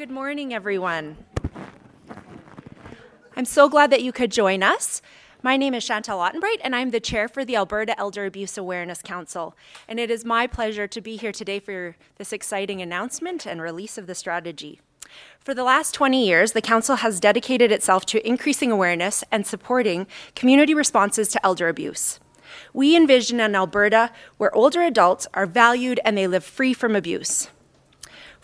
Good morning, everyone. I'm so glad that you could join us. My name is Chantal Ottenbright, and I'm the chair for the Alberta Elder Abuse Awareness Council. And it is my pleasure to be here today for this exciting announcement and release of the strategy. For the last 20 years, the Council has dedicated itself to increasing awareness and supporting community responses to elder abuse. We envision an Alberta where older adults are valued and they live free from abuse.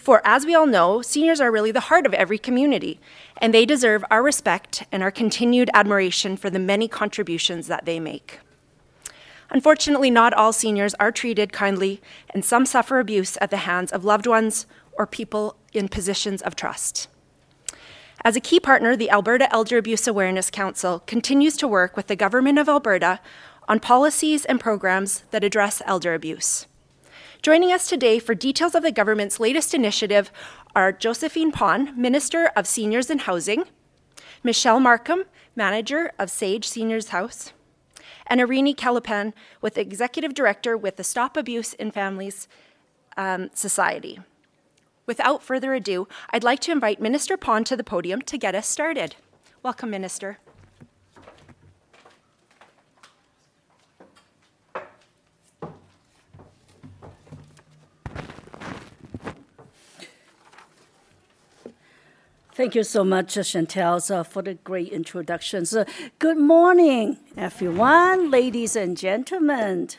For as we all know, seniors are really the heart of every community, and they deserve our respect and our continued admiration for the many contributions that they make. Unfortunately, not all seniors are treated kindly, and some suffer abuse at the hands of loved ones or people in positions of trust. As a key partner, the Alberta Elder Abuse Awareness Council continues to work with the Government of Alberta on policies and programs that address elder abuse. Joining us today for details of the government's latest initiative are Josephine Pon, Minister of Seniors and Housing, Michelle Markham, Manager of Sage Seniors House, and Irini Kalapan, with Executive Director with the Stop Abuse in Families um, Society. Without further ado, I'd like to invite Minister Pon to the podium to get us started. Welcome, Minister. Thank you so much, Chantal, uh, for the great introductions. Uh, good morning, everyone, ladies and gentlemen.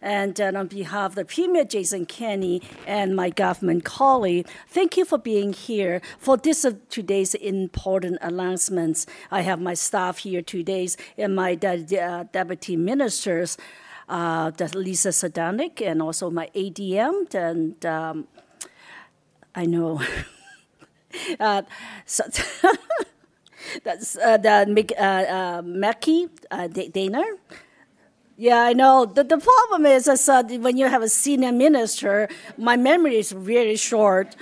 And on behalf of the Premier Jason Kenney and my government colleague, thank you for being here for this uh, today's important announcements. I have my staff here today and my de- uh, deputy ministers, uh, Lisa Sadanik, and also my ADM. And um, I know. uh, so that's uh, the uh, uh, uh. Yeah, I know. The, the problem is, is uh, when you have a senior minister, my memory is very short.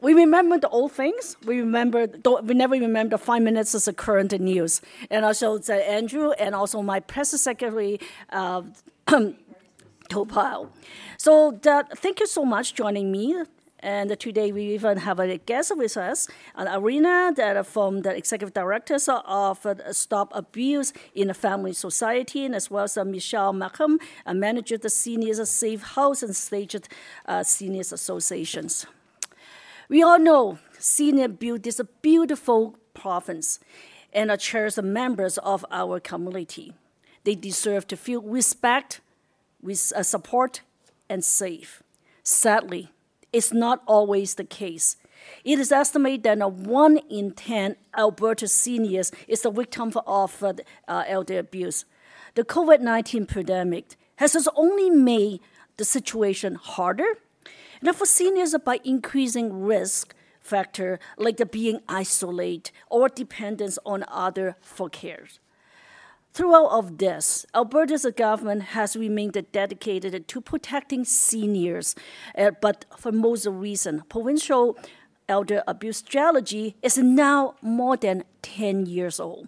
We remember the old things. We remember. We never remember five minutes as the current news. And also, uh, Andrew and also my press secretary, uh. So that, thank you so much joining me and today we even have a guest with us, an Arena that from the executive directors of Stop Abuse in the Family Society, and as well as Michelle Malcolm, a manager of the Seniors Safe House and Staged uh, Seniors Associations. We all know Senior Build is a beautiful province and are cherished members of our community. They deserve to feel respect, with uh, support, and safe. Sadly, is not always the case. It is estimated that one in 10 Alberta seniors is a victim of uh, elder abuse. The COVID 19 pandemic has only made the situation harder. And for seniors, by increasing risk factor like the being isolated or dependence on other for care. Throughout of this, Alberta's government has remained dedicated to protecting seniors, uh, but for most reason, provincial elder abuse strategy is now more than 10 years old.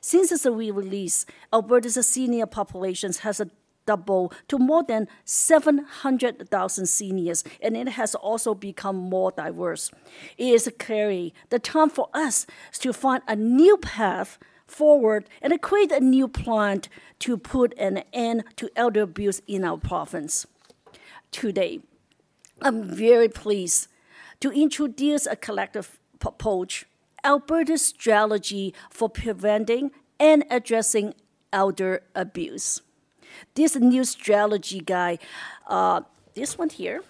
Since its re-release, Alberta's senior population has doubled to more than 700,000 seniors, and it has also become more diverse. It is clearly the time for us to find a new path forward and create a new plan to put an end to elder abuse in our province. Today, I'm very pleased to introduce a collective approach, Alberta's strategy for preventing and addressing elder abuse. This new strategy guide, uh, this one here,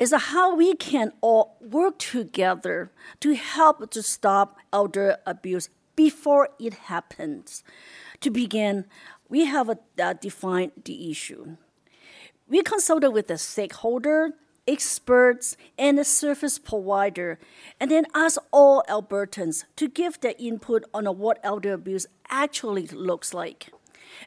is how we can all work together to help to stop elder abuse before it happens. To begin, we have a, uh, defined the issue. We consulted with the stakeholder, experts, and the service provider, and then asked all Albertans to give their input on what elder abuse actually looks like.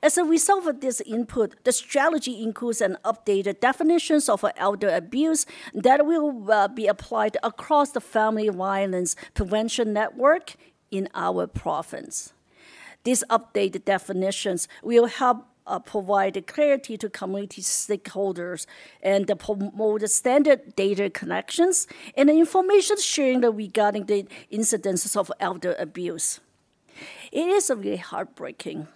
As a result of this input, the strategy includes an updated definitions of elder abuse that will uh, be applied across the family violence prevention network in our province. These updated definitions will help uh, provide clarity to community stakeholders and uh, promote standard data connections and information sharing regarding the incidences of elder abuse. It is really heartbreaking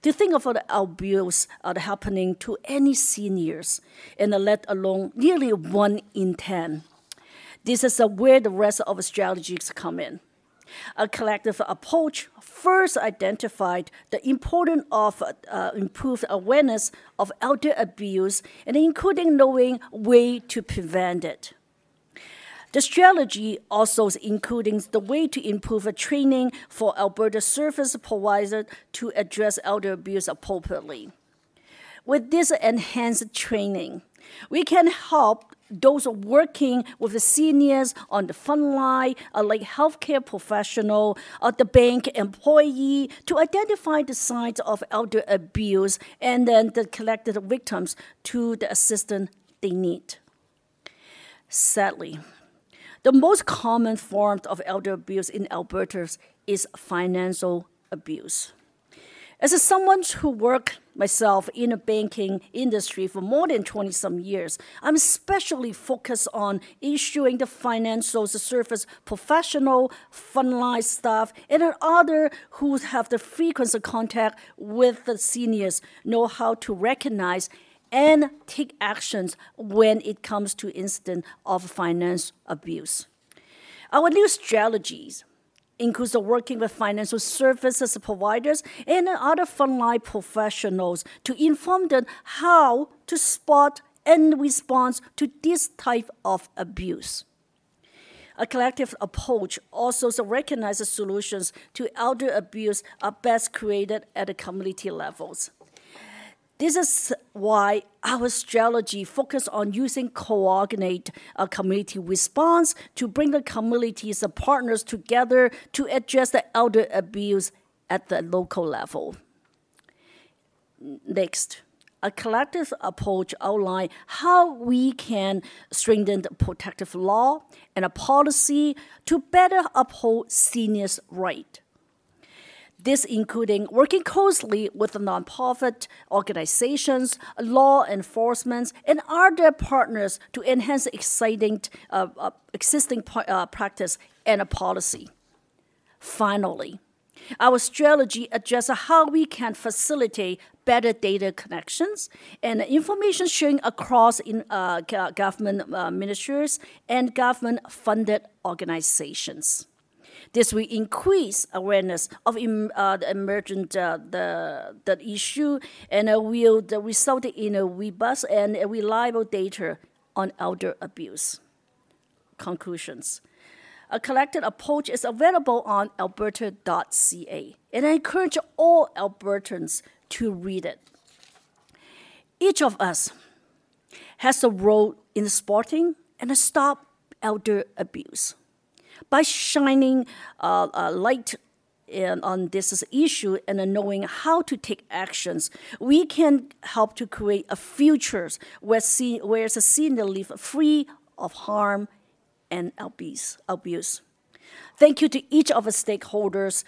to think of the abuse uh, happening to any seniors, and let alone nearly one in ten. This is uh, where the rest of strategies come in. A collective approach first identified the importance of uh, improved awareness of elder abuse and including knowing way to prevent it. The strategy also includes the way to improve training for Alberta service providers to address elder abuse appropriately. With this enhanced training, we can help those working with the seniors on the front line, uh, like healthcare professional, or the bank employee, to identify the signs of elder abuse and then the collected victims to the assistance they need. Sadly, the most common form of elder abuse in Alberta is financial abuse. As someone who worked myself in the banking industry for more than 20 some years, I'm especially focused on issuing the financial service professional, frontline staff, and other who have the frequent contact with the seniors know how to recognize and take actions when it comes to incident of finance abuse. Our new strategies includes working with financial services providers and other frontline professionals to inform them how to spot and respond to this type of abuse. A collective approach also recognizes solutions to elder abuse are best created at the community levels. This is why our strategy focuses on using coordinate a community response to bring the communities partners together to address the elder abuse at the local level. Next, a collective approach outline how we can strengthen the protective law and a policy to better uphold seniors' rights. This including working closely with nonprofit organizations, law enforcement, and other partners to enhance exciting uh, uh, existing uh, practice and policy. Finally, our strategy addresses how we can facilitate better data connections and information sharing across in, uh, government uh, ministries and government-funded organizations. This will increase awareness of uh, the emergent uh, the, the issue and uh, will result in a robust and reliable data on elder abuse. Conclusions. A collected approach is available on alberta.ca, and I encourage all Albertans to read it. Each of us has a role in supporting and stop elder abuse by shining uh, a light in, on this issue and knowing how to take actions, we can help to create a future where, see, where the senior live free of harm and abuse. abuse. Thank you to each of the stakeholders,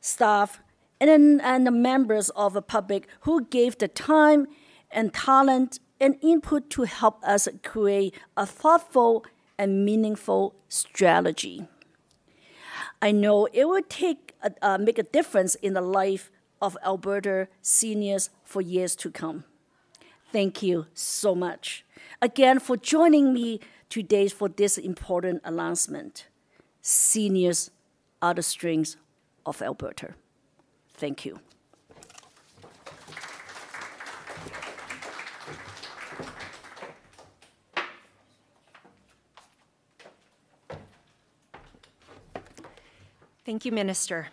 staff, and, and the members of the public who gave the time and talent and input to help us create a thoughtful and meaningful strategy. I know it will take a, uh, make a difference in the life of Alberta seniors for years to come. Thank you so much again for joining me today for this important announcement. Seniors are the strength of Alberta. Thank you. Thank you, Minister.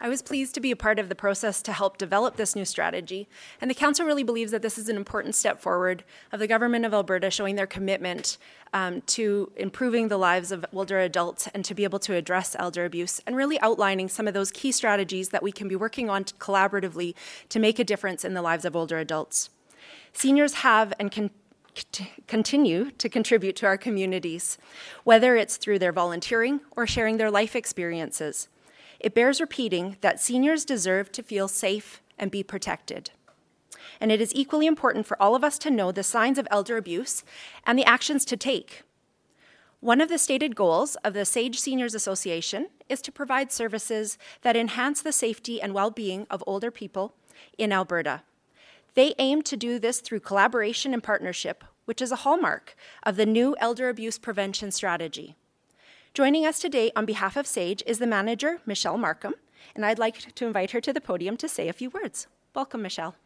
I was pleased to be a part of the process to help develop this new strategy, and the Council really believes that this is an important step forward of the Government of Alberta showing their commitment um, to improving the lives of older adults and to be able to address elder abuse, and really outlining some of those key strategies that we can be working on collaboratively to make a difference in the lives of older adults. Seniors have and can continue to contribute to our communities, whether it's through their volunteering or sharing their life experiences. It bears repeating that seniors deserve to feel safe and be protected. and it is equally important for all of us to know the signs of elder abuse and the actions to take. One of the stated goals of the SAGE Seniors Association is to provide services that enhance the safety and well being of older people in Alberta. They aim to do this through collaboration and partnership, which is a hallmark of the new elder abuse prevention strategy. Joining us today on behalf of SAGE is the manager, Michelle Markham, and I'd like to invite her to the podium to say a few words. Welcome, Michelle.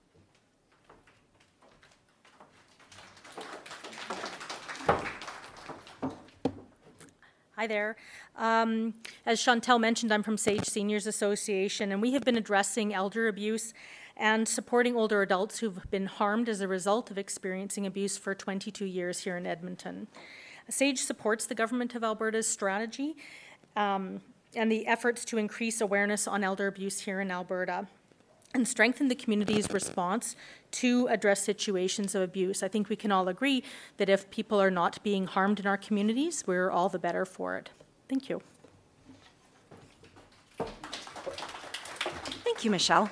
Hi there. Um, as Chantal mentioned, I'm from Sage Seniors Association, and we have been addressing elder abuse and supporting older adults who've been harmed as a result of experiencing abuse for 22 years here in Edmonton. SAGE supports the Government of Alberta's strategy um, and the efforts to increase awareness on elder abuse here in Alberta and strengthen the community's response to address situations of abuse. I think we can all agree that if people are not being harmed in our communities, we're all the better for it. Thank you. Thank you, Michelle.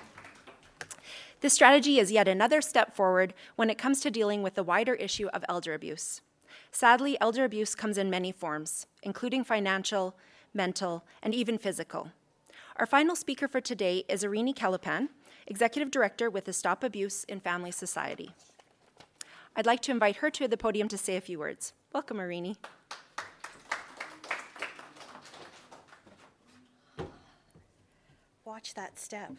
This strategy is yet another step forward when it comes to dealing with the wider issue of elder abuse. Sadly, elder abuse comes in many forms, including financial, mental, and even physical. Our final speaker for today is Irini Kalapan, Executive Director with the Stop Abuse in Family Society. I'd like to invite her to the podium to say a few words. Welcome, Irini. Watch that step.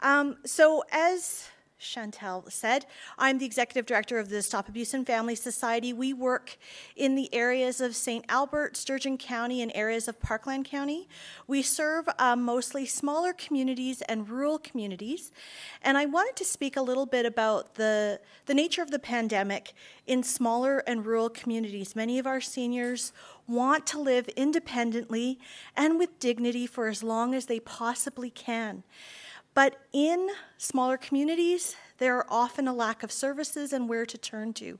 Um, so, as Chantal said. I'm the executive director of the Stop Abuse and Family Society. We work in the areas of St. Albert, Sturgeon County, and areas of Parkland County. We serve uh, mostly smaller communities and rural communities. And I wanted to speak a little bit about the, the nature of the pandemic in smaller and rural communities. Many of our seniors want to live independently and with dignity for as long as they possibly can. But in smaller communities, there are often a lack of services and where to turn to.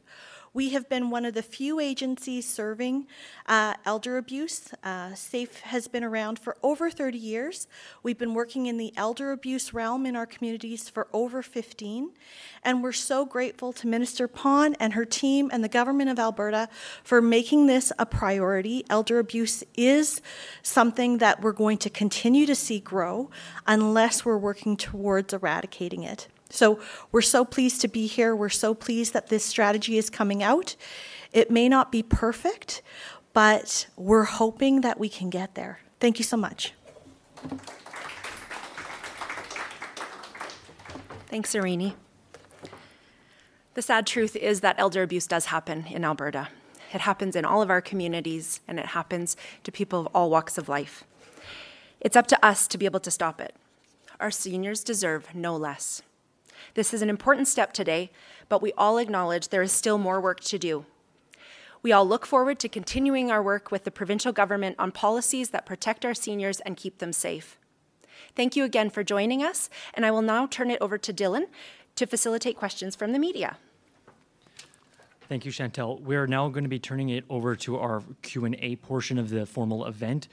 We have been one of the few agencies serving uh, elder abuse. Uh, SAFE has been around for over 30 years. We've been working in the elder abuse realm in our communities for over 15. And we're so grateful to Minister Pon and her team and the Government of Alberta for making this a priority. Elder abuse is something that we're going to continue to see grow unless we're working towards eradicating it. So we're so pleased to be here. We're so pleased that this strategy is coming out. It may not be perfect, but we're hoping that we can get there. Thank you so much. Thanks, Irini. The sad truth is that elder abuse does happen in Alberta. It happens in all of our communities, and it happens to people of all walks of life. It's up to us to be able to stop it. Our seniors deserve no less. This is an important step today, but we all acknowledge there is still more work to do. We all look forward to continuing our work with the provincial government on policies that protect our seniors and keep them safe. Thank you again for joining us, and I will now turn it over to Dylan to facilitate questions from the media. Thank you, Chantal. We are now going to be turning it over to our Q&A portion of the formal event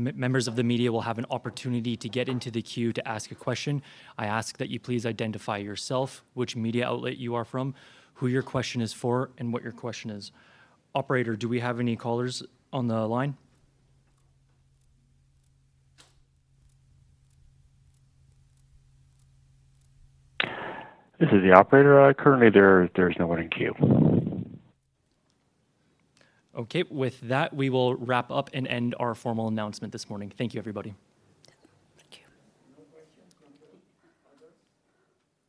members of the media will have an opportunity to get into the queue to ask a question. I ask that you please identify yourself, which media outlet you are from, who your question is for, and what your question is. Operator, do we have any callers on the line? This is the operator. Uh, currently, there there's no one in queue. Okay, with that, we will wrap up and end our formal announcement this morning. Thank you, everybody.